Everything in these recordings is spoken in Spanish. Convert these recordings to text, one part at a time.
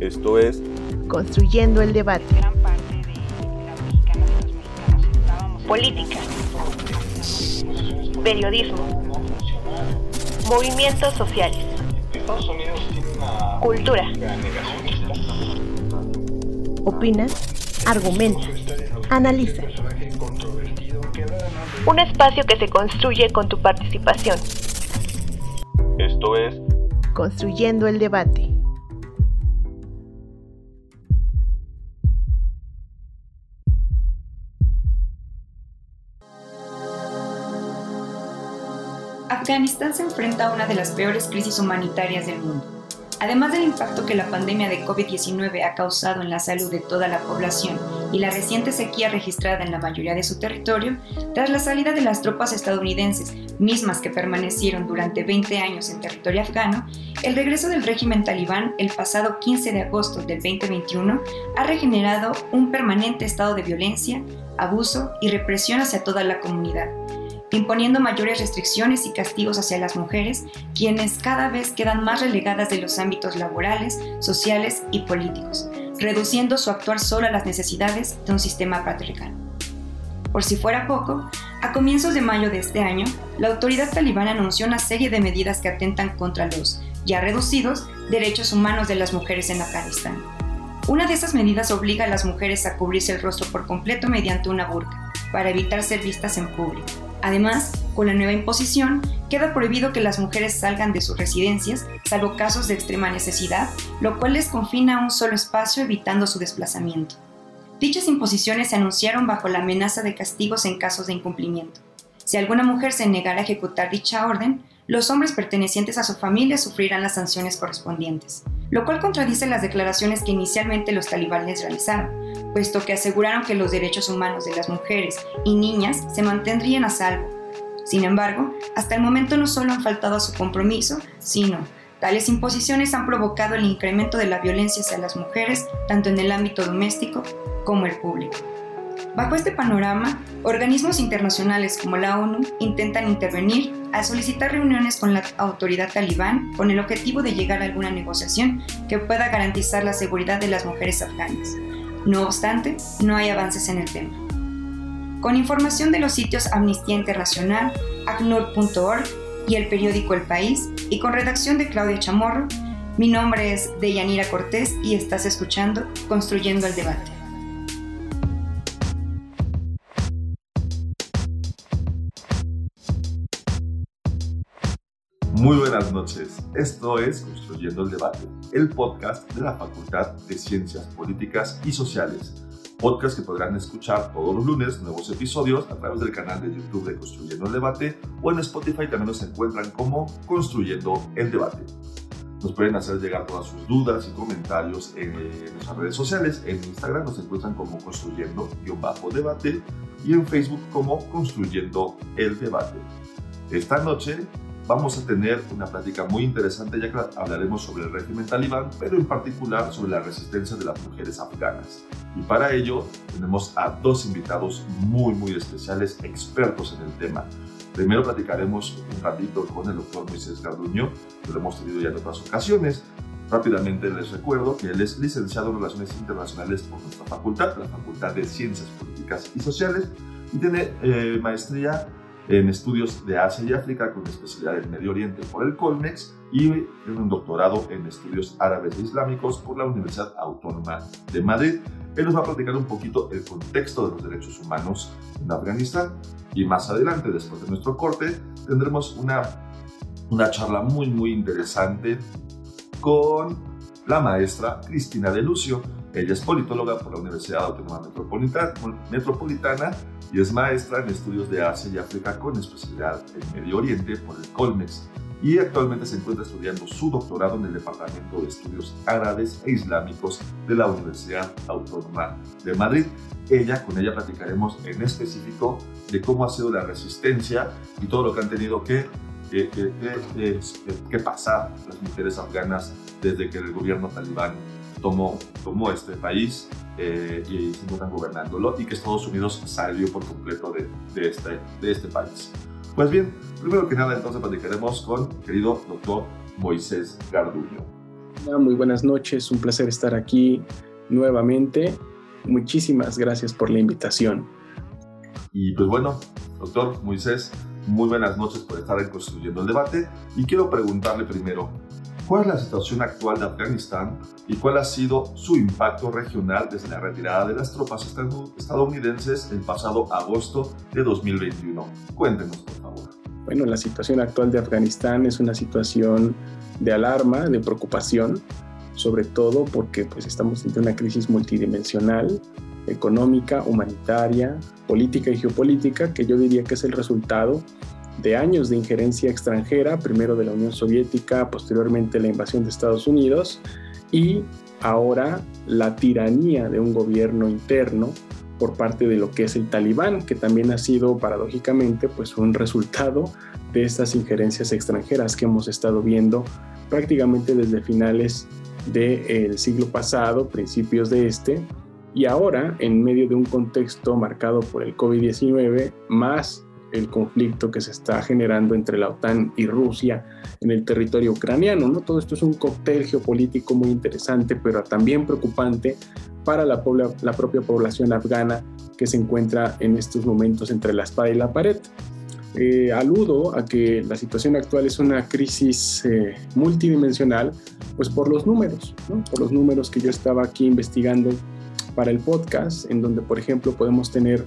Esto es Construyendo el debate. Gran parte de las mexicanas y los mexicanos estábamos. Política. Periodismo. Movimientos sociales. Cultura. Opina, argumenta, analiza. Un espacio que se construye con tu participación. Esto es Construyendo el debate. Afganistán se enfrenta a una de las peores crisis humanitarias del mundo. Además del impacto que la pandemia de COVID-19 ha causado en la salud de toda la población y la reciente sequía registrada en la mayoría de su territorio, tras la salida de las tropas estadounidenses, mismas que permanecieron durante 20 años en territorio afgano, el regreso del régimen talibán el pasado 15 de agosto del 2021 ha regenerado un permanente estado de violencia, abuso y represión hacia toda la comunidad imponiendo mayores restricciones y castigos hacia las mujeres, quienes cada vez quedan más relegadas de los ámbitos laborales, sociales y políticos, reduciendo su actuar solo a las necesidades de un sistema patriarcal. Por si fuera poco, a comienzos de mayo de este año, la autoridad talibana anunció una serie de medidas que atentan contra los, ya reducidos, derechos humanos de las mujeres en Afganistán. Una de esas medidas obliga a las mujeres a cubrirse el rostro por completo mediante una burka, para evitar ser vistas en público. Además, con la nueva imposición, queda prohibido que las mujeres salgan de sus residencias, salvo casos de extrema necesidad, lo cual les confina a un solo espacio evitando su desplazamiento. Dichas imposiciones se anunciaron bajo la amenaza de castigos en casos de incumplimiento. Si alguna mujer se negara a ejecutar dicha orden, los hombres pertenecientes a su familia sufrirán las sanciones correspondientes, lo cual contradice las declaraciones que inicialmente los talibanes realizaron, puesto que aseguraron que los derechos humanos de las mujeres y niñas se mantendrían a salvo. Sin embargo, hasta el momento no solo han faltado a su compromiso, sino tales imposiciones han provocado el incremento de la violencia hacia las mujeres tanto en el ámbito doméstico como el público. Bajo este panorama, organismos internacionales como la ONU intentan intervenir al solicitar reuniones con la autoridad talibán con el objetivo de llegar a alguna negociación que pueda garantizar la seguridad de las mujeres afganas. No obstante, no hay avances en el tema. Con información de los sitios Amnistía Internacional, ACNUR.org y el periódico El País, y con redacción de Claudia Chamorro, mi nombre es Deyanira Cortés y estás escuchando Construyendo el Debate. Muy buenas noches. Esto es Construyendo el Debate, el podcast de la Facultad de Ciencias Políticas y Sociales. Podcast que podrán escuchar todos los lunes, nuevos episodios a través del canal de YouTube de Construyendo el Debate o en Spotify también nos encuentran como Construyendo el Debate. Nos pueden hacer llegar todas sus dudas y comentarios en, nuestras redes sociales. En Instagram nos encuentran como Construyendo-Debate y en Facebook como Construyendo el Debate. Esta noche vamos a tener una plática muy interesante ya que hablaremos sobre el régimen talibán, pero en particular sobre la resistencia de las mujeres afganas. Y para ello tenemos a dos invitados muy muy especiales, expertos en el tema. Primero platicaremos un ratito con el doctor Moisés Garduño, que lo hemos tenido ya en otras ocasiones. Rápidamente les recuerdo que él es licenciado en Relaciones Internacionales por nuestra facultad, la Facultad de Ciencias Políticas y Sociales, y tiene eh, maestría en estudios de Asia y África con especialidad en Medio Oriente por el Colmex y un doctorado en estudios árabes e islámicos por la Universidad Autónoma de Madrid. Él nos va a platicar un poquito el contexto de los derechos humanos en Afganistán y más adelante, después de nuestro corte, tendremos una, una charla muy muy interesante con la maestra Cristina de Lucio. Ella es politóloga por la Universidad Autónoma Metropolitana y es maestra en estudios de Asia y África con especialidad en Medio Oriente por el Colmex y actualmente se encuentra estudiando su doctorado en el Departamento de Estudios Árabes e Islámicos de la Universidad Autónoma de Madrid. Ella, con ella platicaremos en específico de cómo ha sido la resistencia y todo lo que han tenido que, que, que, que pasar las mujeres afganas desde que el gobierno talibán tomó, tomó este país eh, y se encuentran gobernándolo y que Estados Unidos salió por completo de, de, este, de este país. Pues bien, primero que nada entonces platicaremos con querido doctor Moisés Garduño. Muy buenas noches, un placer estar aquí nuevamente. Muchísimas gracias por la invitación. Y pues bueno, doctor Moisés, muy buenas noches por estar en Construyendo el Debate. Y quiero preguntarle primero, ¿cuál es la situación actual de Afganistán y cuál ha sido su impacto regional desde la retirada de las tropas estadounidenses el pasado agosto de 2021? Cuéntenos, por favor. Bueno, la situación actual de Afganistán es una situación de alarma, de preocupación, sobre todo porque pues, estamos ante una crisis multidimensional, económica, humanitaria, política y geopolítica, que yo diría que es el resultado de años de injerencia extranjera, primero de la Unión Soviética, posteriormente la invasión de Estados Unidos y ahora la tiranía de un gobierno interno por parte de lo que es el talibán, que también ha sido paradójicamente pues un resultado de estas injerencias extranjeras que hemos estado viendo prácticamente desde finales del siglo pasado, principios de este, y ahora en medio de un contexto marcado por el COVID-19, más el conflicto que se está generando entre la OTAN y Rusia en el territorio ucraniano. ¿no? Todo esto es un cóctel geopolítico muy interesante, pero también preocupante para la, la propia población afgana que se encuentra en estos momentos entre la espada y la pared. Eh, aludo a que la situación actual es una crisis eh, multidimensional, pues por los números, por los números que yo estaba aquí investigando para el podcast, en donde, por ejemplo, podemos tener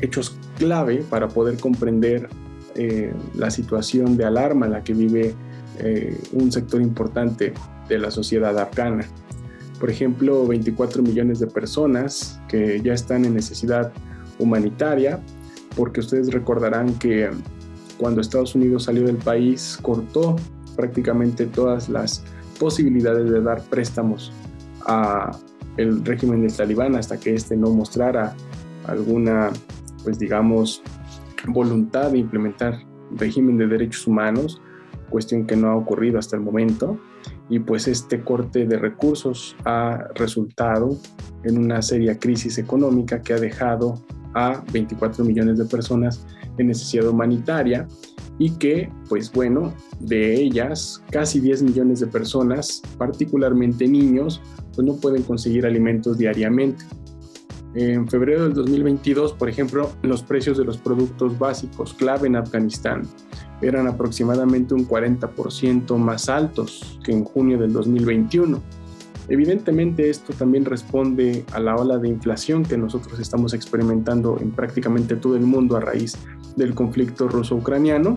hechos clave para poder comprender eh, la situación de alarma en la que vive un sector importante de la sociedad afgana. Por ejemplo, 24 millones de personas que ya están en necesidad humanitaria, porque ustedes recordarán que cuando Estados Unidos salió del país cortó prácticamente todas las posibilidades de dar préstamos a el régimen del talibán hasta que éste no mostrara alguna, pues digamos, voluntad de implementar régimen de derechos humanos, cuestión que no ha ocurrido hasta el momento. Y pues este corte de recursos ha resultado en una seria crisis económica que ha dejado a 24 millones de personas en necesidad humanitaria y que, pues bueno, de ellas, casi 10 millones de personas, particularmente niños, pues no pueden conseguir alimentos diariamente. En febrero del 2022, por ejemplo, los precios de los productos básicos clave en Afganistán eran aproximadamente un 40% más altos que en junio del 2021 Evidentemente esto también responde a la ola de inflación que nosotros estamos experimentando en prácticamente todo el mundo a raíz del conflicto ruso-ucraniano,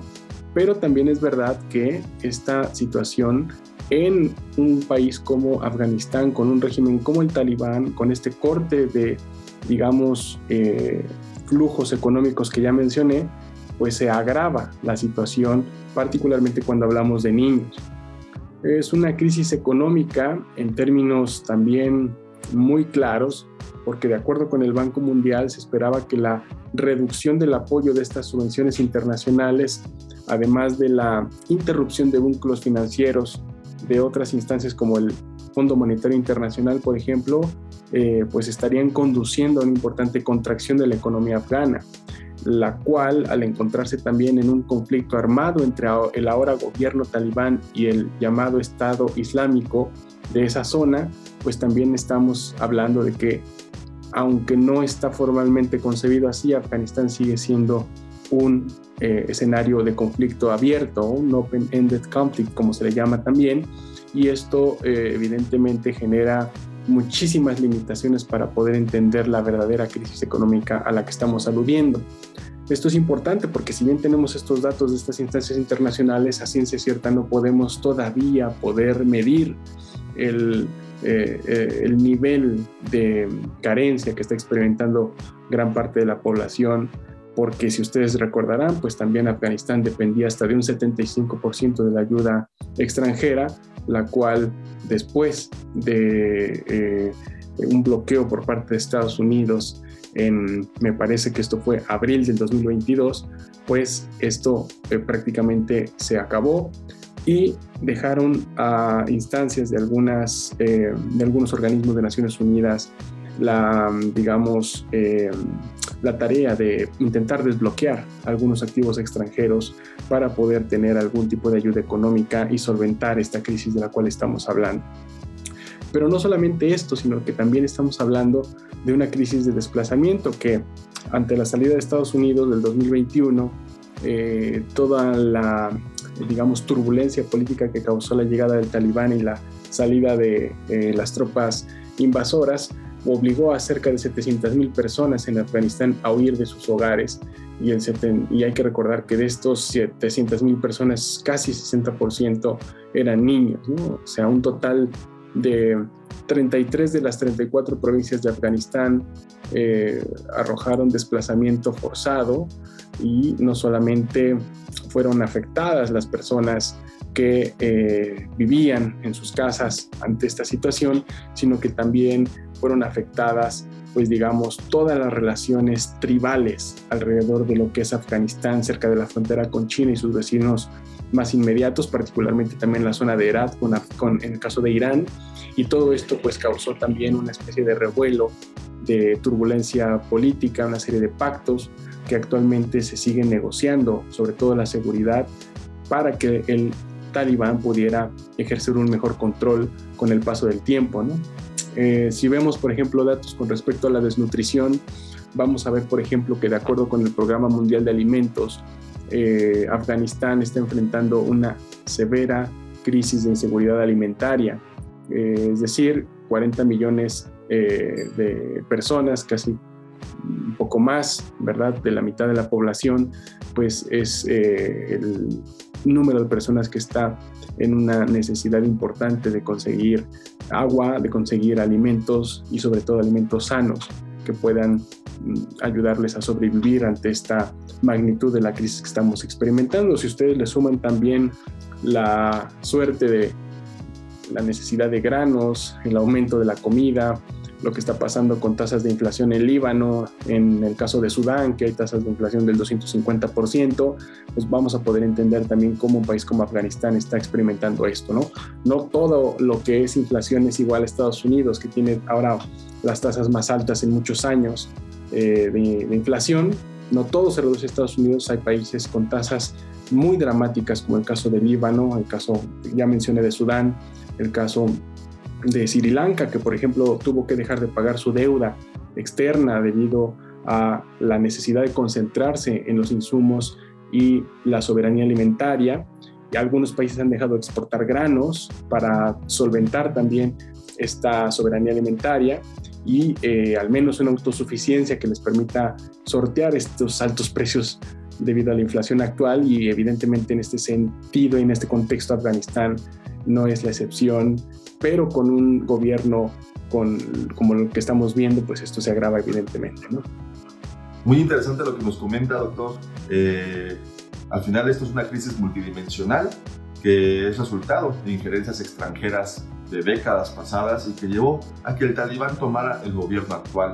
pero también es verdad que esta situación en un país como Afganistán, con un régimen como el talibán, con este corte de, digamos, eh, flujos económicos que ya mencioné, pues se agrava la situación, particularmente cuando hablamos de niños. Es una crisis económica en términos también muy claros, porque de acuerdo con el Banco Mundial se esperaba que la reducción del apoyo de estas subvenciones internacionales, además de la interrupción de vínculos financieros de otras instancias como el Fondo Monetario Internacional, por ejemplo, eh, pues estarían conduciendo a una importante contracción de la economía afgana la cual al encontrarse también en un conflicto armado entre el ahora gobierno talibán y el llamado Estado Islámico de esa zona, pues también estamos hablando de que aunque no está formalmente concebido así, Afganistán sigue siendo un eh, escenario de conflicto abierto, un open-ended conflict como se le llama también, y esto eh, evidentemente genera muchísimas limitaciones para poder entender la verdadera crisis económica a la que estamos aludiendo. Esto es importante porque si bien tenemos estos datos de estas instancias internacionales, a ciencia cierta no podemos todavía poder medir el, eh, eh, el nivel de carencia que está experimentando gran parte de la población, porque si ustedes recordarán, pues también Afganistán dependía hasta de un 75% de la ayuda extranjera, la cual después de eh, un bloqueo por parte de Estados Unidos en, me parece que esto fue abril del 2022, pues esto eh, prácticamente se acabó y dejaron a instancias de, algunas, eh, de algunos organismos de Naciones Unidas la, digamos, la tarea de intentar desbloquear algunos activos extranjeros para poder tener algún tipo de ayuda económica y solventar esta crisis de la cual estamos hablando. Pero no solamente esto, sino que también estamos hablando de una crisis de desplazamiento que ante la salida de Estados Unidos del 2021, eh, toda la, digamos, turbulencia política que causó la llegada del talibán y la salida de eh, las tropas invasoras, obligó a cerca de 700.000 personas en Afganistán a huir de sus hogares. Y, el y hay que recordar que de estos 700.000 personas casi 60% eran niños, o sea, un total de 33 de las 34 provincias de Afganistán eh, arrojaron desplazamiento forzado y no solamente fueron afectadas las personas que eh, vivían en sus casas ante esta situación, sino que también fueron afectadas, pues digamos, todas las relaciones tribales alrededor de lo que es Afganistán, cerca de la frontera con China y sus vecinos más inmediatos, particularmente también la zona de Herat, con, en el caso de Irán, y todo esto pues causó también una especie de revuelo, de turbulencia política, una serie de pactos que actualmente se siguen negociando, sobre todo la seguridad, para que el talibán pudiera ejercer un mejor control con el paso del tiempo. Eh, si vemos, por ejemplo, datos con respecto a la desnutrición, vamos a ver, por ejemplo, que de acuerdo con el Programa Mundial de Alimentos, eh, Afganistán está enfrentando una severa crisis de inseguridad alimentaria, eh, es decir, 40 millones de personas, casi un poco más, ¿verdad? De la mitad de la población, pues es el número de personas que está en una necesidad importante de conseguir agua, de conseguir alimentos y sobre todo alimentos sanos que puedan mm, ayudarles a sobrevivir ante esta magnitud de la crisis que estamos experimentando. Si ustedes le suman también la suerte de la necesidad de granos, el aumento de la comida, lo que está pasando con tasas de inflación en Líbano, en el caso de Sudán, que hay tasas de inflación del 250%, pues vamos a poder entender también cómo un país como Afganistán está experimentando esto, ¿no? No todo lo que es inflación es igual a Estados Unidos, que tiene ahora las tasas más altas en muchos años eh, de, de inflación. No todo se reduce a Estados Unidos, hay países con tasas muy dramáticas, como el caso de Líbano, el caso, ya mencioné, de Sudán, el caso de Sri Lanka, que por ejemplo tuvo que dejar de pagar su deuda externa debido a la necesidad de concentrarse en los insumos y la soberanía alimentaria. Y algunos países han dejado de exportar granos para solventar también esta soberanía alimentaria y eh, al menos una autosuficiencia que les permita sortear estos altos precios debido a la inflación actual y evidentemente en este sentido y en este contexto Afganistán no es la excepción pero con un gobierno con, como lo que estamos viendo, pues esto se agrava evidentemente. Muy interesante lo que nos comenta, doctor. Eh, al final esto es una crisis multidimensional que es resultado de injerencias extranjeras de décadas pasadas y que llevó a que el talibán tomara el gobierno actual.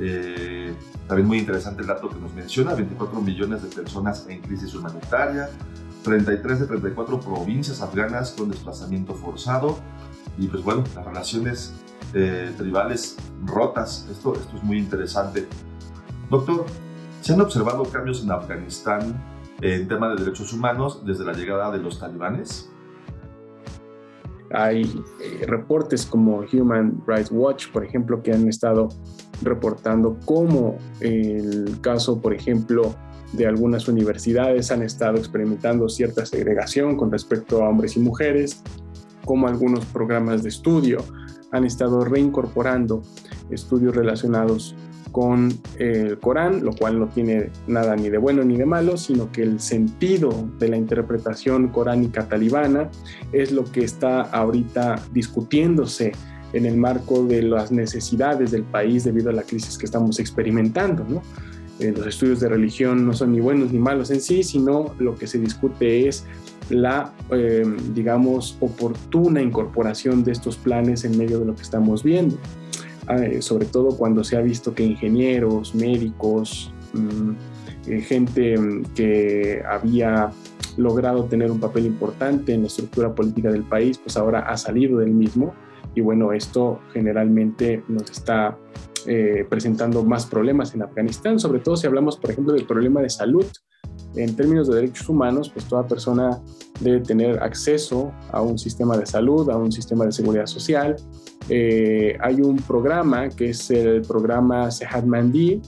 Eh, también muy interesante el dato que nos menciona, 24 millones de personas en crisis humanitaria, 33 de 34 provincias afganas con desplazamiento forzado, y pues bueno, las relaciones eh, tribales rotas. Esto, esto es muy interesante. Doctor, ¿se han observado cambios en Afganistán en tema de derechos humanos desde la llegada de los talibanes? Hay eh, reportes como Human Rights Watch, por ejemplo, que han estado reportando cómo el caso, por ejemplo, de algunas universidades han estado experimentando cierta segregación con respecto a hombres y mujeres, como algunos programas de estudio han estado reincorporando estudios relacionados con el Corán, lo cual no tiene nada ni de bueno ni de malo, sino que el sentido de la interpretación coránica talibana es lo que está ahorita discutiéndose en el marco de las necesidades del país debido a la crisis que estamos experimentando. ¿no? Eh, los estudios de religión no son ni buenos ni malos en sí, sino lo que se discute es la, em, digamos, oportuna incorporación de estos planes en medio de lo que estamos viendo. Ah, eh, sobre todo cuando se ha visto que ingenieros, médicos, mm, eh, gente mm, que había logrado tener un papel importante en la estructura política del país, pues ahora ha salido del mismo y bueno, esto generalmente nos está eh, presentando más problemas en Afganistán, sobre todo si hablamos, por ejemplo, del problema de salud. En términos de derechos humanos, pues toda persona debe tener acceso a un sistema de salud, a un sistema de seguridad social. Eh, hay un programa que es el programa Sehat Mandi,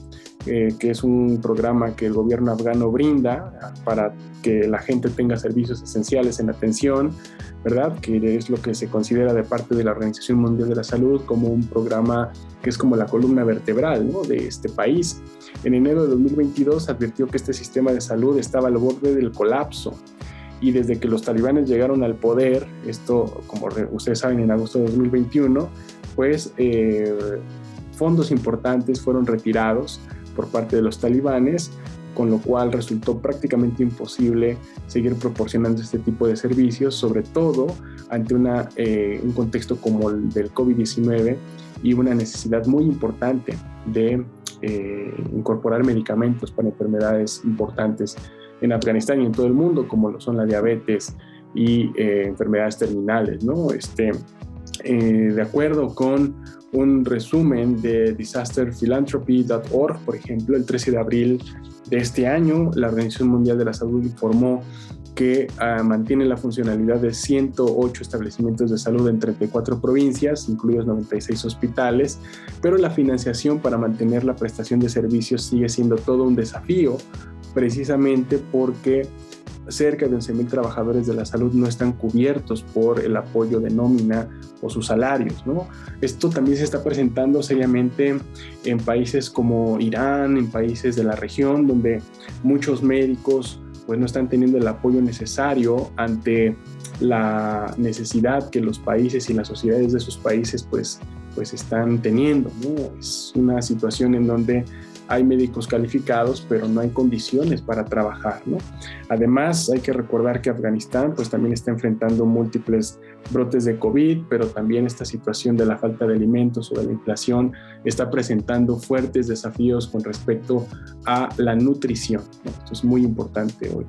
eh, que es un programa que el gobierno afgano brinda para que la gente tenga servicios esenciales en atención, ¿verdad? Que es lo que se considera de parte de la Organización Mundial de la Salud como un programa que es como la columna vertebral de este país. En enero de 2022 advirtió que este sistema de salud estaba al borde del colapso y desde que los talibanes llegaron al poder, esto como ustedes saben en agosto de 2021, pues eh, fondos importantes fueron retirados por parte de los talibanes, con lo cual resultó prácticamente imposible seguir proporcionando este tipo de servicios, sobre todo ante eh, un contexto como el del COVID-19 y una necesidad muy importante de eh, incorporar medicamentos para enfermedades importantes en Afganistán y en todo el mundo, como son la diabetes y eh, enfermedades terminales. ¿no? Este, de acuerdo con un resumen de disasterphilanthropy.org, por ejemplo, el 13 de abril de este año, la Organización Mundial de la Salud informó que uh, mantiene la funcionalidad de 108 establecimientos de salud en 34 provincias, incluidos 96 hospitales, pero la financiación para mantener la prestación de servicios sigue siendo todo un desafío, precisamente porque cerca de 11.000 trabajadores de la salud no están cubiertos por el apoyo de nómina o sus salarios. ¿no? Esto también se está presentando seriamente en países como Irán, en países de la región, donde muchos médicos pues, no están teniendo el apoyo necesario ante la necesidad que los países y las sociedades de esos países pues, pues están teniendo. Es una situación en donde hay médicos calificados, pero no hay condiciones para trabajar, ¿no? Además, hay que recordar que Afganistán pues también está enfrentando múltiples brotes de COVID, pero también esta situación de la falta de alimentos o de la inflación está presentando fuertes desafíos con respecto a la nutrición. Esto es muy importante hoy.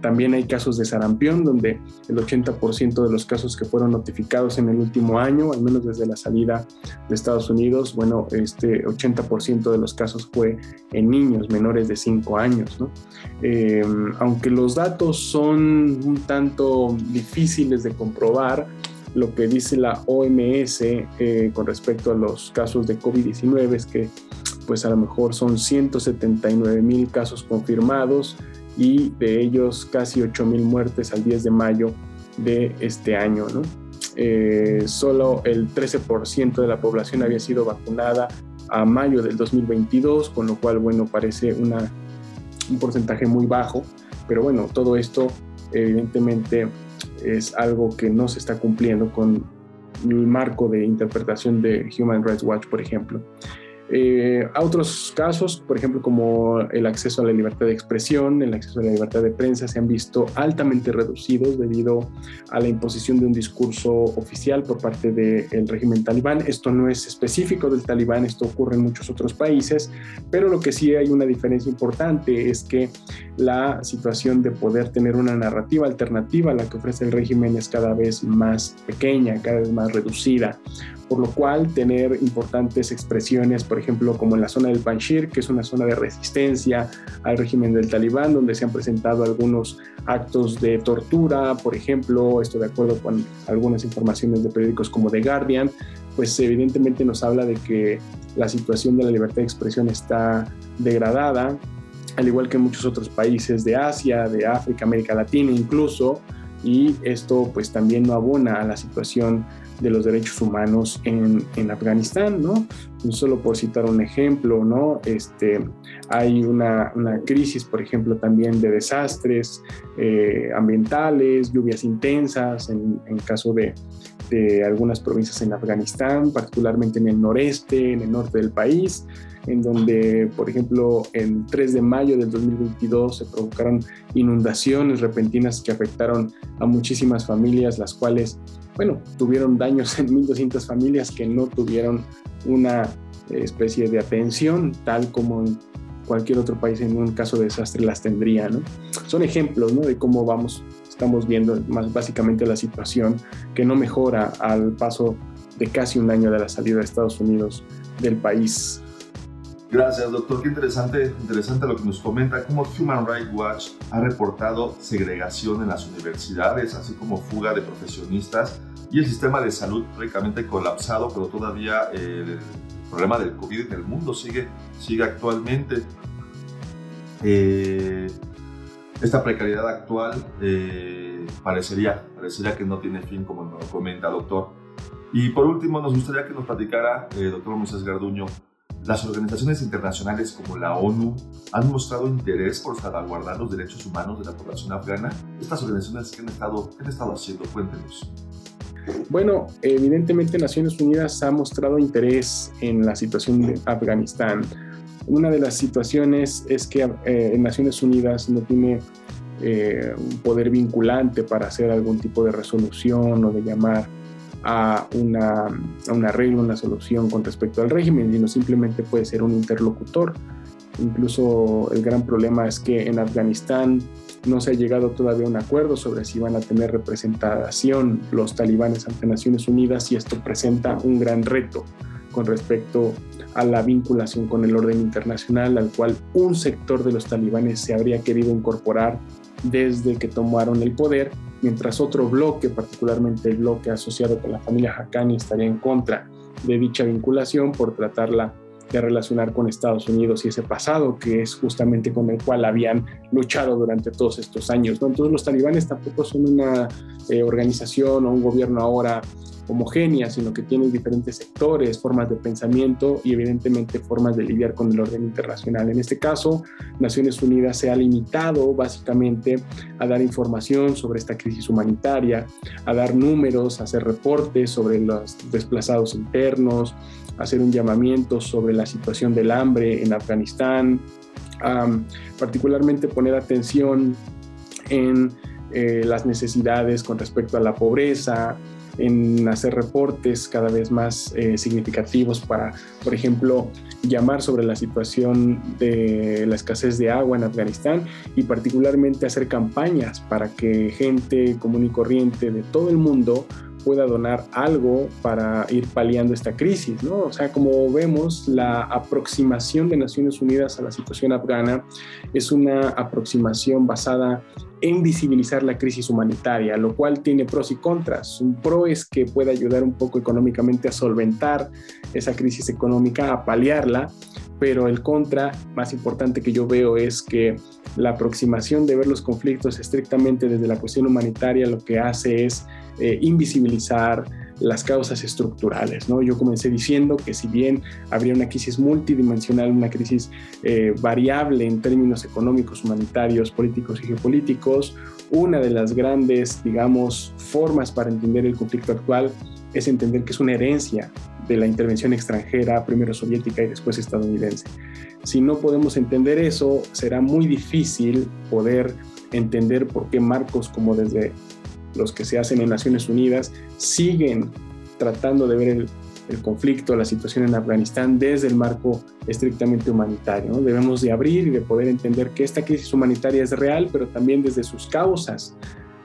También hay casos de sarampión, donde el 80% de los casos que fueron notificados en el último año, al menos desde la salida de Estados Unidos, bueno, este 80% de los casos fue en niños menores de 5 años. Eh, aunque los datos son un tanto difíciles de comprobar, lo que dice la OMS eh, con respecto a los casos de COVID-19 es que pues a lo mejor son 179 mil casos confirmados y de ellos casi 8 mil muertes al 10 de mayo de este año. Eh, solo el 13% de la población había sido vacunada a mayo del 2022, con lo cual, bueno, parece una, un porcentaje muy bajo, pero bueno, todo esto evidentemente es algo que no se está cumpliendo con el marco de interpretación de Human Rights Watch, por ejemplo. Eh, a otros casos, por ejemplo, como el acceso a la libertad de expresión, el acceso a la libertad de prensa, se han visto altamente reducidos debido a la imposición de un discurso oficial por parte del régimen talibán. Esto no es específico del talibán, esto ocurre en muchos otros países, pero lo que sí hay una diferencia importante es que la situación de poder tener una narrativa alternativa a la que ofrece el régimen es cada vez más pequeña, cada vez más reducida por lo cual tener importantes expresiones, por ejemplo, como en la zona del Panjshir, que es una zona de resistencia al régimen del talibán, donde se han presentado algunos actos de tortura, por ejemplo, esto de acuerdo con algunas informaciones de periódicos como The Guardian, pues evidentemente nos habla de que la situación de la libertad de expresión está degradada, al igual que en muchos otros países de Asia, de África, América Latina incluso, y esto pues también no abona a la situación de los derechos humanos en, en Afganistán, ¿no? Solo por citar un ejemplo, ¿no? Este, hay una, una crisis, por ejemplo, también de desastres eh, ambientales, lluvias intensas, en, en caso de, de algunas provincias en Afganistán, particularmente en el noreste, en el norte del país, en donde, por ejemplo, el 3 de mayo del 2022 se provocaron inundaciones repentinas que afectaron a muchísimas familias, las cuales bueno, tuvieron daños en 1.200 familias que no tuvieron una especie de atención, tal como cualquier otro país en un caso de desastre las tendría, ¿no? Son ejemplos, ¿no? De cómo vamos estamos viendo más básicamente la situación que no mejora al paso de casi un año de la salida de Estados Unidos del país. Gracias, doctor. Qué interesante, interesante lo que nos comenta, cómo Human Rights Watch ha reportado segregación en las universidades, así como fuga de profesionistas y el sistema de salud prácticamente colapsado, pero todavía el problema del COVID en el mundo sigue, sigue actualmente. Eh, esta precariedad actual eh, parecería, parecería que no tiene fin, como nos comenta, doctor. Y por último, nos gustaría que nos platicara, eh, doctor Moisés Garduño, las organizaciones internacionales como la ONU han mostrado interés por salvaguardar los derechos humanos de la población afgana. Estas organizaciones, ¿qué han estado, qué han estado haciendo? Cuéntenos. Bueno, evidentemente Naciones Unidas ha mostrado interés en la situación de Afganistán. Una de las situaciones es que eh, Naciones Unidas no tiene eh, un poder vinculante para hacer algún tipo de resolución o de llamar a, una, a un arreglo, una solución con respecto al régimen, sino simplemente puede ser un interlocutor. Incluso el gran problema es que en Afganistán no se ha llegado todavía a un acuerdo sobre si van a tener representación los talibanes ante Naciones Unidas y esto presenta un gran reto con respecto a la vinculación con el orden internacional al cual un sector de los talibanes se habría querido incorporar desde que tomaron el poder mientras otro bloque, particularmente el bloque asociado con la familia Haqqani, estaría en contra de dicha vinculación por tratarla relacionar con Estados Unidos y ese pasado que es justamente con el cual habían luchado durante todos estos años. ¿no? Entonces los talibanes tampoco son una eh, organización o un gobierno ahora homogénea, sino que tiene diferentes sectores, formas de pensamiento y evidentemente formas de lidiar con el orden internacional. En este caso, Naciones Unidas se ha limitado básicamente a dar información sobre esta crisis humanitaria, a dar números, a hacer reportes sobre los desplazados internos, hacer un llamamiento sobre la situación del hambre en Afganistán, particularmente poner atención en eh, las necesidades con respecto a la pobreza, en hacer reportes cada vez más eh, significativos para, por ejemplo, llamar sobre la situación de la escasez de agua en Afganistán y particularmente hacer campañas para que gente común y corriente de todo el mundo pueda donar algo para ir paliando esta crisis, ¿no? O sea, como vemos, la aproximación de Naciones Unidas a la situación afgana es una aproximación basada en visibilizar la crisis humanitaria, lo cual tiene pros y contras. Un pro es que puede ayudar un poco económicamente a solventar esa crisis económica, a paliarla, pero el contra más importante que yo veo es que la aproximación de ver los conflictos estrictamente desde la cuestión humanitaria lo que hace es eh, invisibilizar las causas estructurales. ¿no? Yo comencé diciendo que si bien habría una crisis multidimensional, una crisis eh, variable en términos económicos, humanitarios, políticos y geopolíticos, una de las grandes, digamos, formas para entender el conflicto actual es entender que es una herencia de la intervención extranjera, primero soviética y después estadounidense. Si no podemos entender eso, será muy difícil poder entender por qué marcos como desde los que se hacen en Naciones Unidas, siguen tratando de ver el, conflicto, la situación en Afganistán desde el marco estrictamente humanitario. Debemos de abrir y de poder entender que esta crisis humanitaria es real, pero también desde sus causas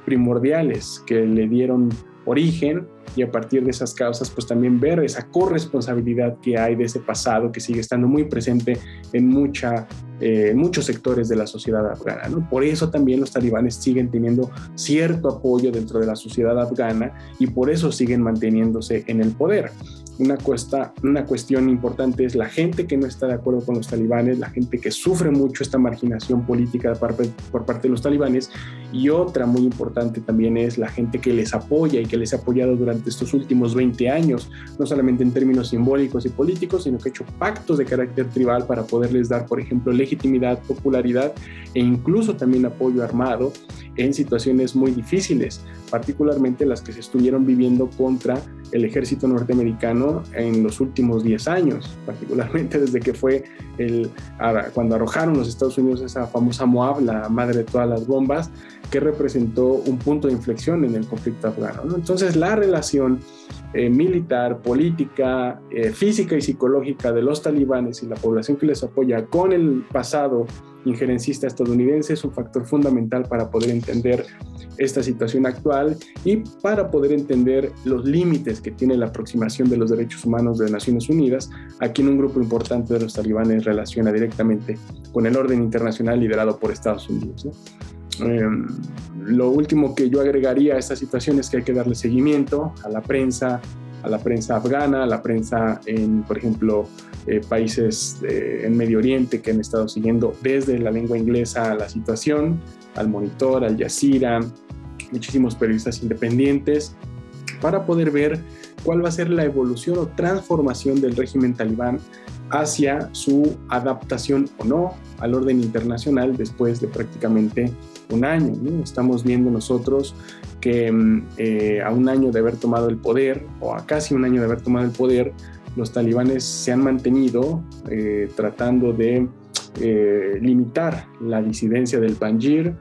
primordiales que le dieron origen y a partir de esas causas pues también ver esa corresponsabilidad que hay de ese pasado que sigue estando muy presente en mucha eh, muchos sectores de la sociedad afgana. Por eso también los talibanes siguen teniendo cierto apoyo dentro de la sociedad afgana y por eso siguen manteniéndose en el poder. Una, cuesta, una cuestión importante es la gente que no está de acuerdo con los talibanes, la gente que sufre mucho esta marginación política por, por parte de los talibanes y otra muy importante también es la gente que les apoya y que les ha apoyado durante estos últimos 20 años, no solamente en términos simbólicos y políticos, sino que ha hecho pactos de carácter tribal para poderles dar, por ejemplo, legitimidad, popularidad e incluso también apoyo armado en situaciones muy difíciles, particularmente las que se estuvieron viviendo contra el ejército norteamericano en los últimos 10 años, particularmente desde que fue el, cuando arrojaron los Estados Unidos esa famosa Moab, la madre de todas las bombas, que representó un punto de inflexión en el conflicto afgano. Entonces la relación eh, militar, política, eh, física y psicológica de los talibanes y la población que les apoya con el pasado injerencista estadounidense es un factor fundamental para poder entender esta situación actual y para poder entender los límites que tiene la aproximación de los derechos humanos de Naciones Unidas, aquí en un grupo importante de los talibanes relaciona directamente con el orden internacional liderado por Estados Unidos. Em, lo último que yo agregaría a esta situación es que hay que darle seguimiento a la prensa, a la prensa afgana, a la prensa en, por ejemplo, eh, países en Medio Oriente que han estado siguiendo desde la lengua inglesa la situación, al Monitor, al Jazeera, muchísimos periodistas independientes, para poder ver cuál va a ser la evolución o transformación del régimen talibán hacia su adaptación o no al orden internacional después de prácticamente un año. Estamos viendo nosotros que mm, eh, a un año de haber tomado el poder, o a casi un año de haber tomado el poder, los talibanes se han mantenido eh, tratando de eh, limitar la disidencia del Panjir,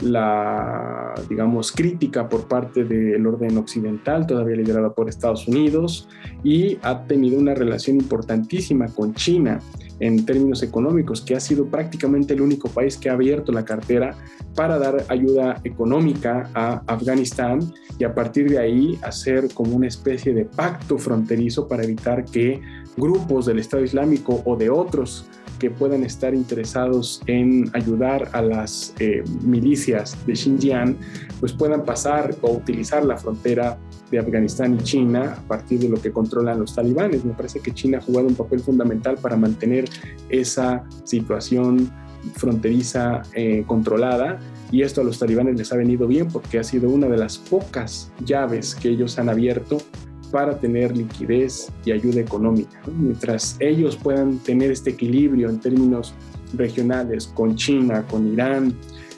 la, digamos, crítica por parte del orden occidental, todavía liderada por Estados Unidos, y ha tenido una relación importantísima con China en términos económicos, que ha sido prácticamente el único país que ha abierto la cartera para dar ayuda económica a Afganistán y a partir de ahí hacer como una especie de pacto fronterizo para evitar que grupos del Estado Islámico o de otros que puedan estar interesados en ayudar a las eh, milicias de Xinjiang, pues puedan pasar o utilizar la frontera de Afganistán y China a partir de lo que controlan los talibanes. Me parece que China ha jugado un papel fundamental para mantener esa situación fronteriza eh, controlada y esto a los talibanes les ha venido bien porque ha sido una de las pocas llaves que ellos han abierto para tener liquidez y ayuda económica. Mientras ellos puedan tener este equilibrio en términos regionales con China, con Irán,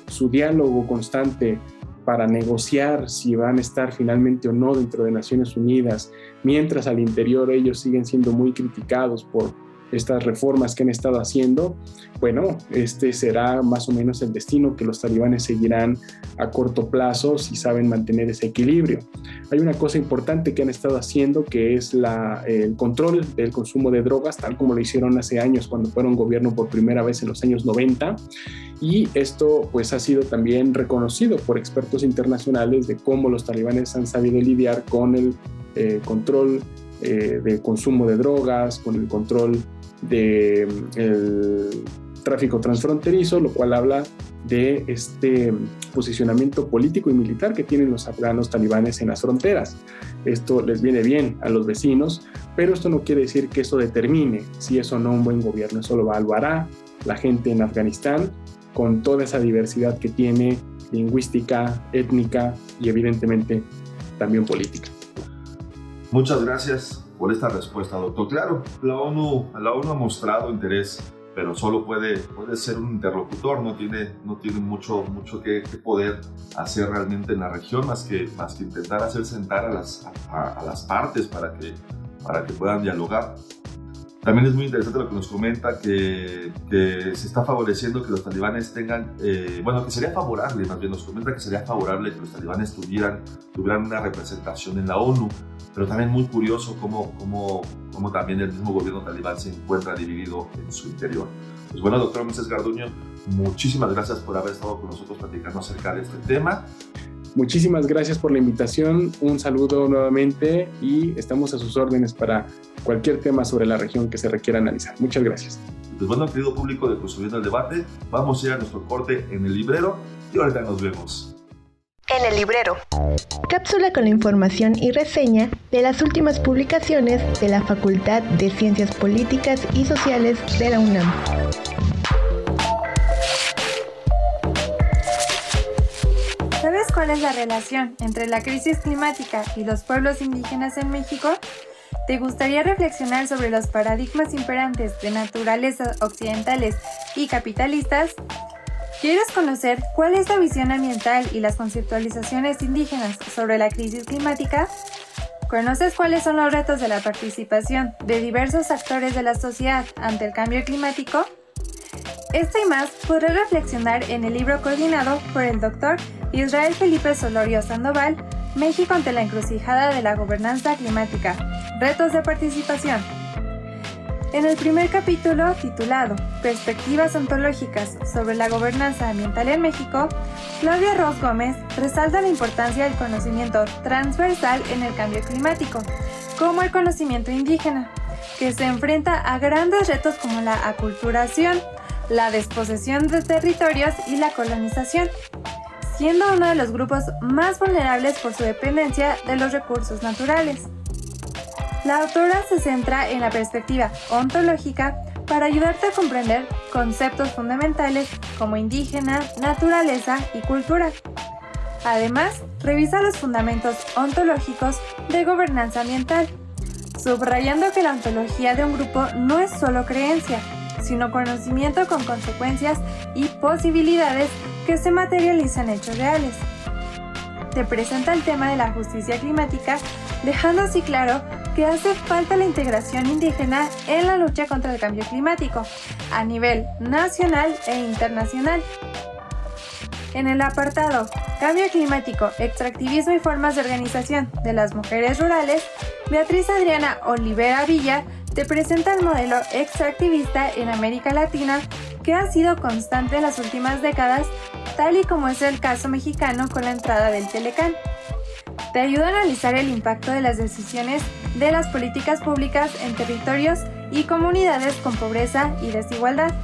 su diálogo constante para negociar si van a estar finalmente o no dentro de Naciones Unidas, mientras al interior ellos siguen siendo muy criticados por estas reformas que han estado haciendo, bueno, este será más o menos el destino que los talibanes seguirán a corto plazo si saben mantener ese equilibrio. Hay una cosa importante que han estado haciendo que es el control del consumo de drogas, tal como lo hicieron hace años cuando fueron gobierno por primera vez en los años 90. Y esto pues ha sido también reconocido por expertos internacionales de cómo los talibanes han sabido lidiar con el eh, control eh, del consumo de drogas, con el control del tráfico transfronterizo, lo cual habla de este posicionamiento político y militar que tienen los afganos talibanes en las fronteras. Esto les viene bien a los vecinos, pero esto no quiere decir que eso determine si es o no un buen gobierno. Eso lo evaluará la gente en Afganistán con toda esa diversidad que tiene lingüística, étnica y evidentemente también política. Muchas gracias por esta respuesta, doctor. Claro, la ONU, la ONU ha mostrado interés, pero solo puede, puede ser un interlocutor, no tiene, no tiene mucho, mucho que, poder hacer realmente en la región, más que, más que intentar hacer sentar a las, a, las partes para que, para que puedan dialogar. También es muy interesante lo que nos comenta, que, que se está favoreciendo que los talibanes tengan, eh, bueno, que sería favorable, más bien nos comenta que sería favorable que los talibanes tuvieran, tuvieran una representación en la ONU pero también muy curioso cómo, cómo, cómo también el mismo gobierno talibán se encuentra dividido en su interior. Pues bueno, doctor Moisés Garduño, muchísimas gracias por haber estado con nosotros platicando acerca de este tema. Muchísimas gracias por la invitación, un saludo nuevamente y estamos a sus órdenes para cualquier tema sobre la región que se requiera analizar. Muchas gracias. Pues bueno, querido público de Construyendo el Debate, vamos a ir a nuestro corte en el librero y ahorita nos vemos en el librero. Cápsula con la información y reseña de las últimas publicaciones de la Facultad de Ciencias Políticas y Sociales de la UNAM. ¿Sabes cuál es la relación entre la crisis climática y los pueblos indígenas en México? ¿Te gustaría reflexionar sobre los paradigmas imperantes de naturaleza occidentales y capitalistas? ¿Quieres conocer cuál es la visión ambiental y las conceptualizaciones indígenas sobre la crisis climática? ¿Conoces cuáles son los retos de la participación de diversos actores de la sociedad ante el cambio climático? Esto y más podrás reflexionar en el libro coordinado por el doctor Israel Felipe Solorio Sandoval, México ante la encrucijada de la gobernanza climática, retos de participación. En el primer capítulo, titulado Perspectivas ontológicas sobre la gobernanza ambiental en México, Claudia Ross Gómez resalta la importancia del conocimiento transversal en el cambio climático, como el conocimiento indígena, que se enfrenta a grandes retos como la aculturación, la desposesión de territorios y la colonización, siendo uno de los grupos más vulnerables por su dependencia de los recursos naturales. La autora se centra en la perspectiva ontológica para ayudarte a comprender conceptos fundamentales como indígena, naturaleza y cultura. Además, revisa los fundamentos ontológicos de gobernanza ambiental, subrayando que la ontología de un grupo no es solo creencia, sino conocimiento con consecuencias y posibilidades que se materializan en hechos reales. Te presenta el tema de la justicia climática, dejando así claro que hace falta la integración indígena en la lucha contra el cambio climático, a nivel nacional e internacional. En el apartado Cambio climático, extractivismo y formas de organización de las mujeres rurales, Beatriz Adriana Olivera Villa te presenta el modelo extractivista en América Latina que ha sido constante en las últimas décadas, tal y como es el caso mexicano con la entrada del Telecán. Te ayuda a analizar el impacto de las decisiones de las políticas públicas en territorios y comunidades con pobreza y desigualdad.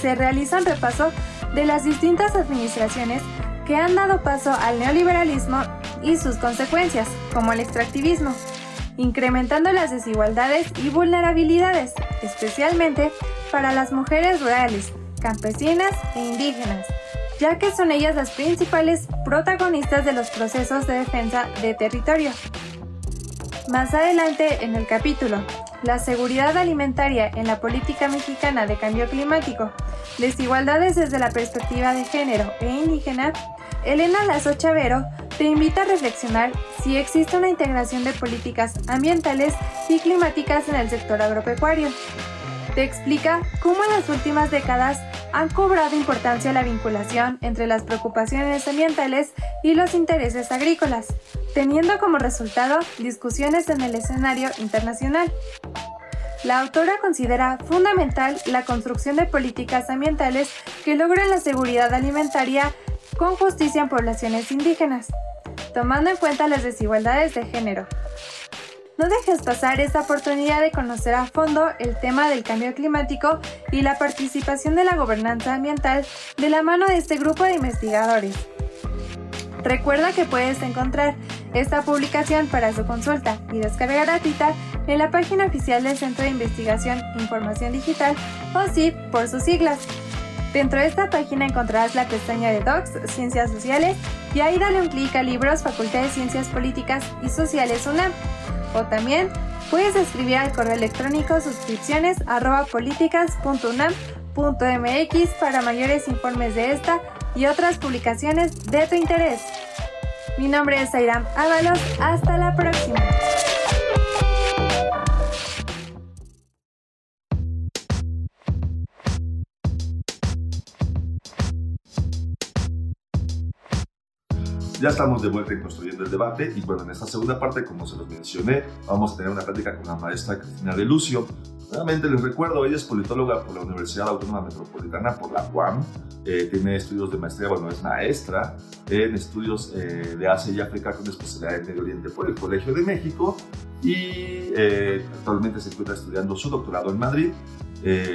Se realiza un repaso de las distintas administraciones que han dado paso al neoliberalismo y sus consecuencias, como el extractivismo, incrementando las desigualdades y vulnerabilidades, especialmente para las mujeres rurales, campesinas e indígenas, ya que son ellas las principales protagonistas de los procesos de defensa de territorio. Más adelante en el capítulo, La seguridad alimentaria en la política mexicana de cambio climático, desigualdades desde la perspectiva de género e indígena, Elena Lazo Chavero te invita a reflexionar si existe una integración de políticas ambientales y climáticas en el sector agropecuario. Te explica cómo en las últimas décadas han cobrado importancia la vinculación entre las preocupaciones ambientales y los intereses agrícolas, teniendo como resultado discusiones en el escenario internacional. La autora considera fundamental la construcción de políticas ambientales que logren la seguridad alimentaria con justicia en poblaciones indígenas, tomando en cuenta las desigualdades de género. No dejes pasar esta oportunidad de conocer a fondo el tema del cambio climático y la participación de la gobernanza ambiental de la mano de este grupo de investigadores. Recuerda que puedes encontrar esta publicación para su consulta y descarga gratuita en la página oficial del Centro de Investigación e Información Digital, o CIP por sus siglas. Dentro de esta página encontrarás la pestaña de Docs, Ciencias Sociales, y ahí dale un clic a Libros, Facultad de Ciencias Políticas y Sociales UNAM. O también puedes escribir al correo electrónico suscripciones arroba políticas.unam.mx para mayores informes de esta y otras publicaciones de tu interés. Mi nombre es Airam Ábalos. Hasta la próxima. Ya estamos de vuelta en Construyendo el Debate y bueno, en esta segunda parte, como se los mencioné, vamos a tener una plática con la maestra Cristina de Lucio. Nuevamente les recuerdo, ella es politóloga por la Universidad Autónoma Metropolitana, por la UAM, eh, tiene estudios de maestría, bueno, es maestra en estudios eh, de Asia y África con especialidad en Medio Oriente por el Colegio de México y eh, actualmente se encuentra estudiando su doctorado en Madrid,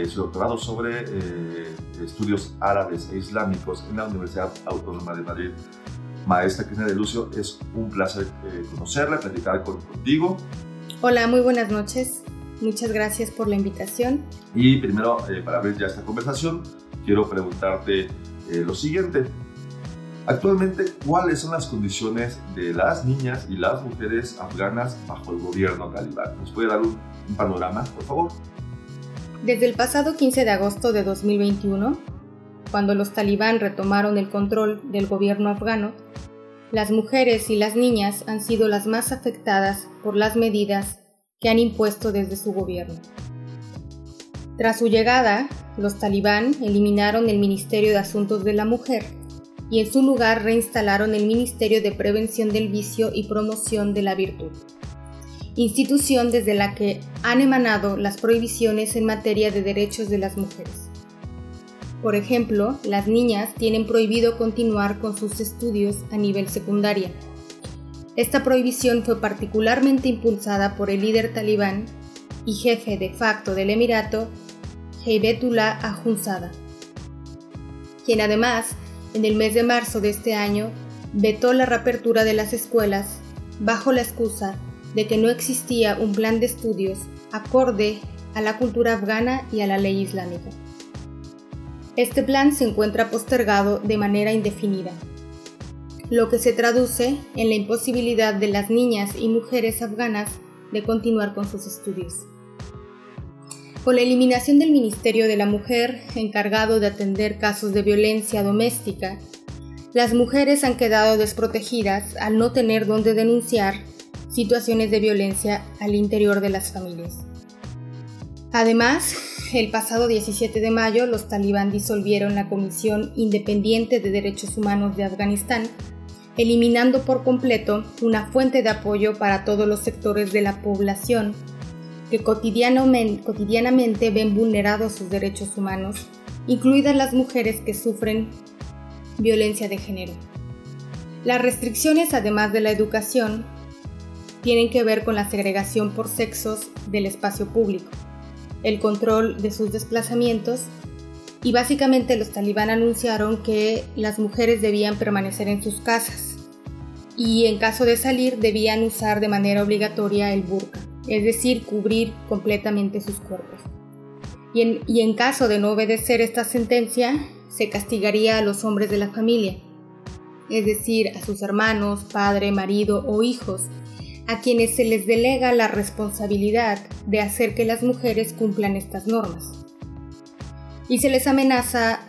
su doctorado sobre estudios árabes e islámicos en la Universidad Autónoma de Madrid. Maestra Cristina de Lucio, es un placer eh, conocerla, platicar contigo. Hola, muy buenas noches. Muchas gracias por la invitación. Y primero, eh, para abrir ya esta conversación, quiero preguntarte eh, lo siguiente. Actualmente, ¿cuáles son las condiciones de las niñas y las mujeres afganas bajo el gobierno talibán? ¿Nos puede dar un, un panorama, por favor? Desde el pasado 15 de agosto de 2021, cuando los talibán retomaron el control del gobierno afgano, las mujeres y las niñas han sido las más afectadas por las medidas que han impuesto desde su gobierno. Tras su llegada, los talibán eliminaron el Ministerio de Asuntos de la Mujer y en su lugar reinstalaron el Ministerio de Prevención del Vicio y Promoción de la Virtud. institución desde la que han emanado las prohibiciones en materia de derechos de las mujeres. Por ejemplo, las niñas tienen prohibido continuar con sus estudios a nivel secundaria. Esta prohibición fue particularmente impulsada por el líder talibán y jefe de facto del Emirato, Heibetullah Akhundzada, quien además, en el mes de marzo de este año, vetó la reapertura de las escuelas bajo la excusa de que no existía un plan de estudios acorde a la cultura afgana y a la ley islámica. Este plan se encuentra postergado de manera indefinida, lo que se traduce en la imposibilidad de las niñas y mujeres afganas de continuar con sus estudios. Con la eliminación del Ministerio de la Mujer, encargado de atender casos de violencia doméstica, las mujeres han quedado desprotegidas al no tener dónde denunciar situaciones de violencia al interior de las familias. Además, el pasado 17 de mayo los talibán disolvieron la Comisión Independiente de Derechos Humanos de Afganistán, eliminando por completo una fuente de apoyo para todos los sectores de la población que cotidianamente, ven vulnerados sus derechos humanos, incluidas las mujeres que sufren violencia de género. Las restricciones, además de la educación, tienen que ver con la segregación por sexos del espacio público, el control de sus desplazamientos y básicamente los talibán anunciaron que las mujeres debían permanecer en sus casas y en caso de salir debían usar de manera obligatoria el burka, es decir, cubrir completamente sus cuerpos. Y en, y en caso de no obedecer esta sentencia, se castigaría a los hombres de la familia, es decir, a sus hermanos, padre, marido o hijos, a quienes se les delega la responsabilidad de hacer que las mujeres cumplan estas normas. Y se les amenaza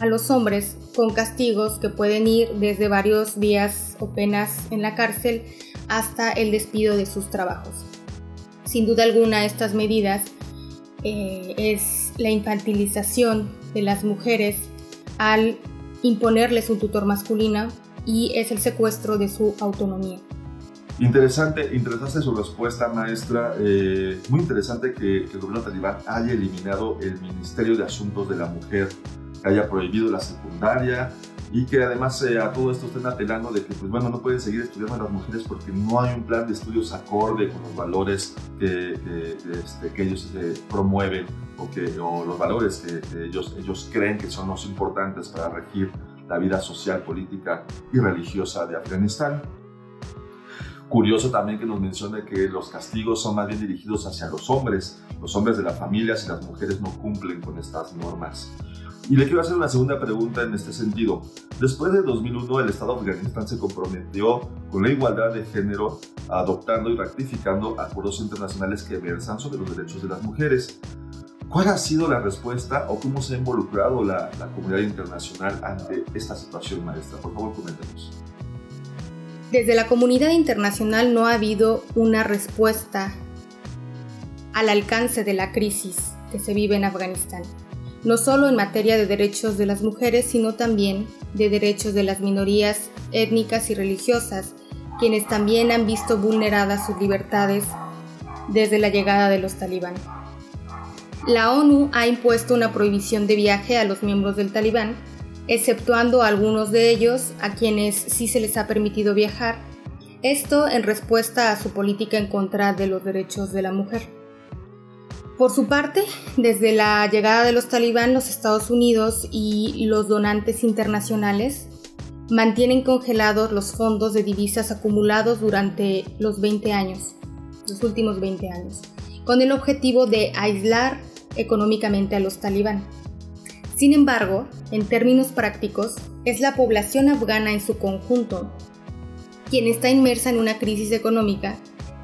a los hombres con castigos que pueden ir desde varios días o penas en la cárcel hasta el despido de sus trabajos. Sin duda alguna estas medidas eh, es la infantilización de las mujeres al imponerles un tutor masculino y es el secuestro de su autonomía. Interesante, interesante su respuesta, maestra. Eh, muy interesante que, el gobierno talibán haya eliminado el Ministerio de Asuntos de la Mujer, que haya prohibido la secundaria y que además eh, a todo esto estén apelando de que, pues bueno, no pueden seguir estudiando las mujeres porque no hay un plan de estudios acorde con los valores que, este, ellos eh, promueven o, que, o los valores que, ellos, ellos creen que son los importantes para regir la vida social, política y religiosa de Afganistán. Curioso también que nos mencione que los castigos son más bien dirigidos hacia los hombres, los hombres de la familia, si las mujeres no cumplen con estas normas. Y le quiero hacer una segunda pregunta en este sentido. Después de 2001, el Estado de Afganistán se comprometió con la igualdad de género, adoptando y ratificando acuerdos internacionales que versan sobre los derechos de las mujeres. ¿Cuál ha sido la respuesta o cómo se ha involucrado la, comunidad internacional ante esta situación, maestra? Por favor, coméntenos. Desde la comunidad internacional no ha habido una respuesta al alcance de la crisis que se vive en Afganistán, no solo en materia de derechos de las mujeres, sino también de derechos de las minorías étnicas y religiosas, quienes también han visto vulneradas sus libertades desde la llegada de los talibán. La ONU ha impuesto una prohibición de viaje a los miembros del talibán exceptuando algunos de ellos a quienes sí se les ha permitido viajar, esto en respuesta a su política en contra de los derechos de la mujer. Por su parte, desde la llegada de los talibán, los Estados Unidos y los donantes internacionales mantienen congelados los fondos de divisas acumulados durante los 20 años, los últimos 20 años, con el objetivo de aislar económicamente a los talibán. Sin embargo, en términos prácticos, es la población afgana en su conjunto quien está inmersa en una crisis económica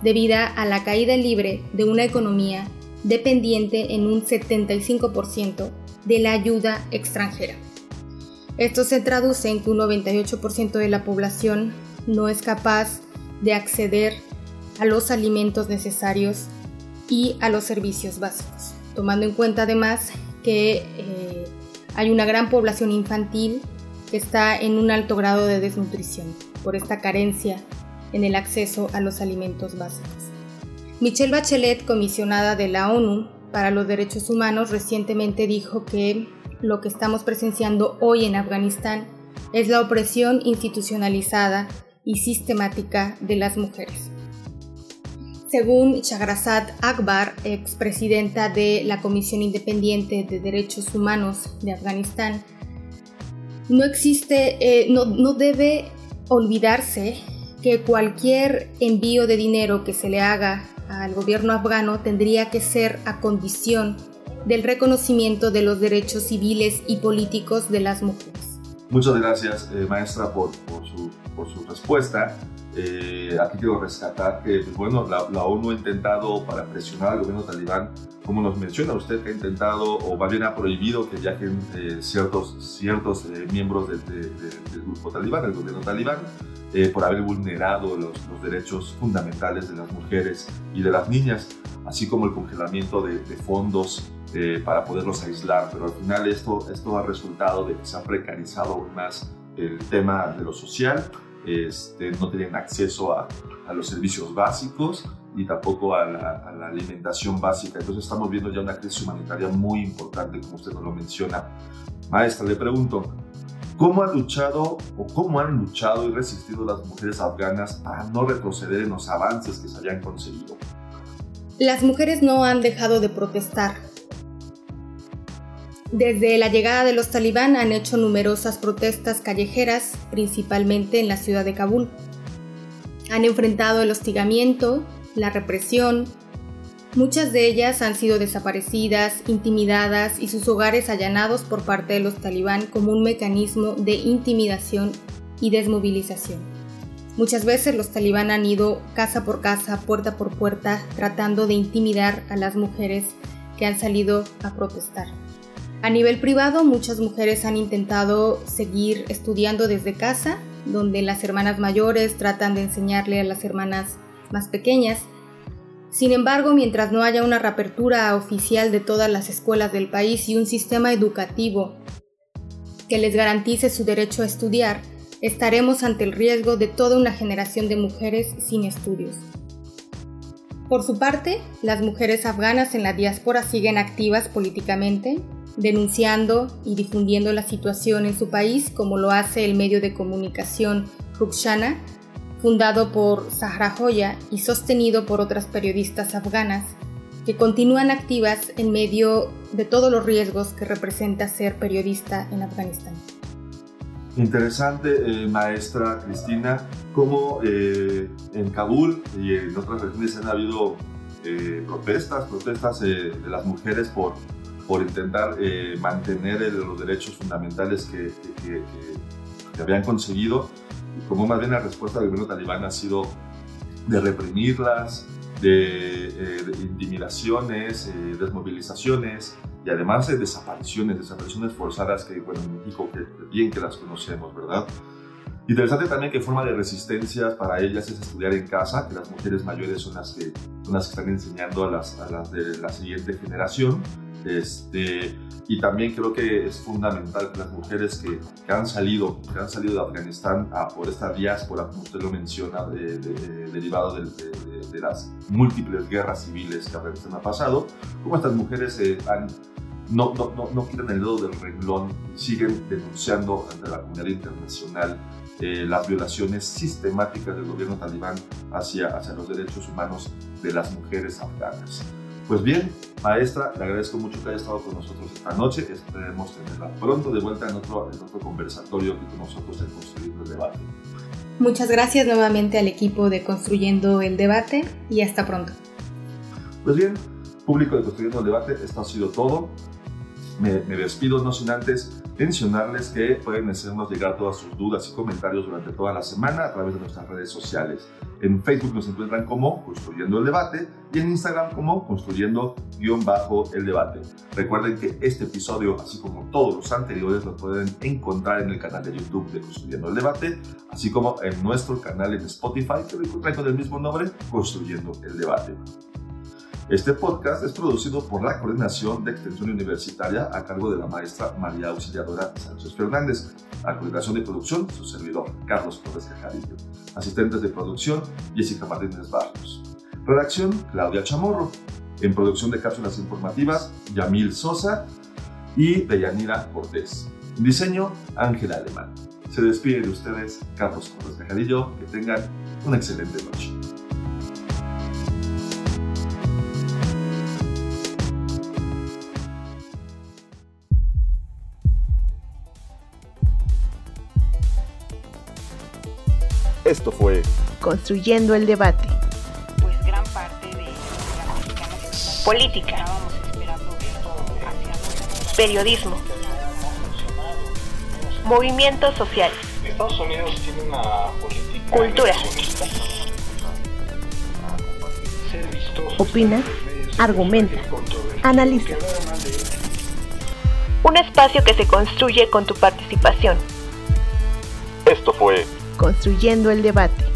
debida a la caída libre de una economía dependiente en un 75% de la ayuda extranjera. Esto se traduce en que un 98% de la población no es capaz de acceder a los alimentos necesarios y a los servicios básicos, tomando en cuenta además que eh, hay una gran población infantil que está en un alto grado de desnutrición por esta carencia en el acceso a los alimentos básicos. Michelle Bachelet, comisionada de la ONU para los Derechos Humanos, recientemente dijo que lo que estamos presenciando hoy en Afganistán es la opresión institucionalizada y sistemática de las mujeres. Según Shahrazad Akbar, expresidenta de la Comisión Independiente de Derechos Humanos de Afganistán, no existe, eh, no, no debe olvidarse que cualquier envío de dinero que se le haga al gobierno afgano tendría que ser a condición del reconocimiento de los derechos civiles y políticos de las mujeres. Muchas gracias, eh, maestra, por, por, su, por, su, respuesta. Eh, aquí quiero rescatar que, pues, bueno, la, la, ONU ha intentado para presionar al gobierno talibán, como nos menciona usted, que ha intentado, o más bien ha prohibido que viajen eh, ciertos, ciertos eh, miembros de, de, de, del grupo talibán, del gobierno talibán, eh, por haber vulnerado los, los, derechos fundamentales de las mujeres y de las niñas, así como el congelamiento de, fondos eh, para poderlos aislar. Pero al final esto, esto ha resultado de que se ha precarizado aún más el tema de lo social. Este, no tienen acceso a, a, los servicios básicos y tampoco a la, a la, alimentación básica. Entonces estamos viendo ya una crisis humanitaria muy importante, como usted nos lo menciona. Maestra, le pregunto, ¿Cómo han luchado o cómo han luchado y resistido las mujeres afganas para no retroceder en los avances que se habían conseguido? Las mujeres no han dejado de protestar. Desde la llegada de los talibán han hecho numerosas protestas callejeras, principalmente en la ciudad de Kabul. Han enfrentado el hostigamiento, la represión, Muchas de ellas han sido desaparecidas, intimidadas y sus hogares allanados por parte de los talibán como un mecanismo de intimidación y desmovilización. Muchas veces los talibán han ido casa por casa, puerta por puerta, tratando de intimidar a las mujeres que han salido a protestar. A nivel privado, muchas mujeres han intentado seguir estudiando desde casa, donde las hermanas mayores tratan de enseñarle a las hermanas más pequeñas sin embargo, mientras no haya una reapertura oficial de todas las escuelas del país y un sistema educativo que les garantice su derecho a estudiar, estaremos ante el riesgo de toda una generación de mujeres sin estudios. Por su parte, las mujeres afganas en la diáspora siguen activas políticamente, denunciando y difundiendo la situación en su país, como lo hace el medio de comunicación Rukshana, fundado por Sahra Joya y sostenido por otras periodistas afganas, que continúan activas en medio de todos los riesgos que representa ser periodista en Afganistán. Interesante, eh, maestra Cristina, cómo eh, en Kabul y en otras regiones han habido eh, protestas, protestas de las mujeres por, por intentar eh, mantener los derechos fundamentales que, que, que, que habían conseguido como más bien la respuesta del gobierno talibán ha sido de reprimirlas, de, eh, de intimidaciones, eh, desmovilizaciones y además de desapariciones, desapariciones forzadas que, bueno, en México que bien que las conocemos, ¿verdad? Interesante también que forma de resistencia para ellas es estudiar en casa, que las mujeres mayores son las que, son las que están enseñando a las, a las de la siguiente generación. Este, y también creo que es fundamental que las mujeres que, que, han salido, que han salido de Afganistán a, por esta diáspora, como usted lo menciona, de, de, de, derivado de, de, las múltiples guerras civiles que Afganistán ha pasado, como estas mujeres eh, han, no, no, no, no quitan el dedo del renglón y siguen denunciando ante la comunidad internacional eh, las violaciones sistemáticas del gobierno talibán hacia, hacia los derechos humanos de las mujeres afganas. Pues bien, maestra, le agradezco mucho que haya estado con nosotros esta noche. Esperemos tenerla pronto de vuelta en otro, en otro conversatorio que con nosotros en Construyendo el Debate. Muchas gracias nuevamente al equipo de Construyendo el Debate y hasta pronto. Pues bien, público de Construyendo el Debate, esto ha sido todo. Me, me despido no sin antes mencionarles que pueden hacernos llegar todas sus dudas y comentarios durante toda la semana a través de nuestras redes sociales. En Facebook nos encuentran como Construyendo el Debate y en Instagram como Construyendo-el Debate. Recuerden que este episodio, así como todos los anteriores, lo pueden encontrar en el canal de YouTube de Construyendo el Debate, así como en nuestro canal en Spotify que lo encuentran con el mismo nombre, Construyendo el Debate. Este podcast es producido por la Coordinación de Extensión Universitaria a cargo de la maestra María Auxiliadora Sánchez Fernández. A coordinación de producción, su servidor, Carlos Torres Cajarillo. Asistentes de producción, Jessica Martínez Barrios. Redacción, Claudia Chamorro. En producción de cápsulas informativas, Yamil Sosa y Deyanira Cortés. Diseño, Ángela Alemán. Se despide de ustedes Carlos Cortés Tejadillo. Que tengan una excelente noche. Esto fue Construyendo el debate. Pues gran parte de la Política. estábamos esperando esto hacia Periodismo. Movimientos sociales. Estados Unidos tiene una política Cultura. Opina, argumenta, analiza. Un espacio que se construye con tu participación. Esto fue Construyendo el debate.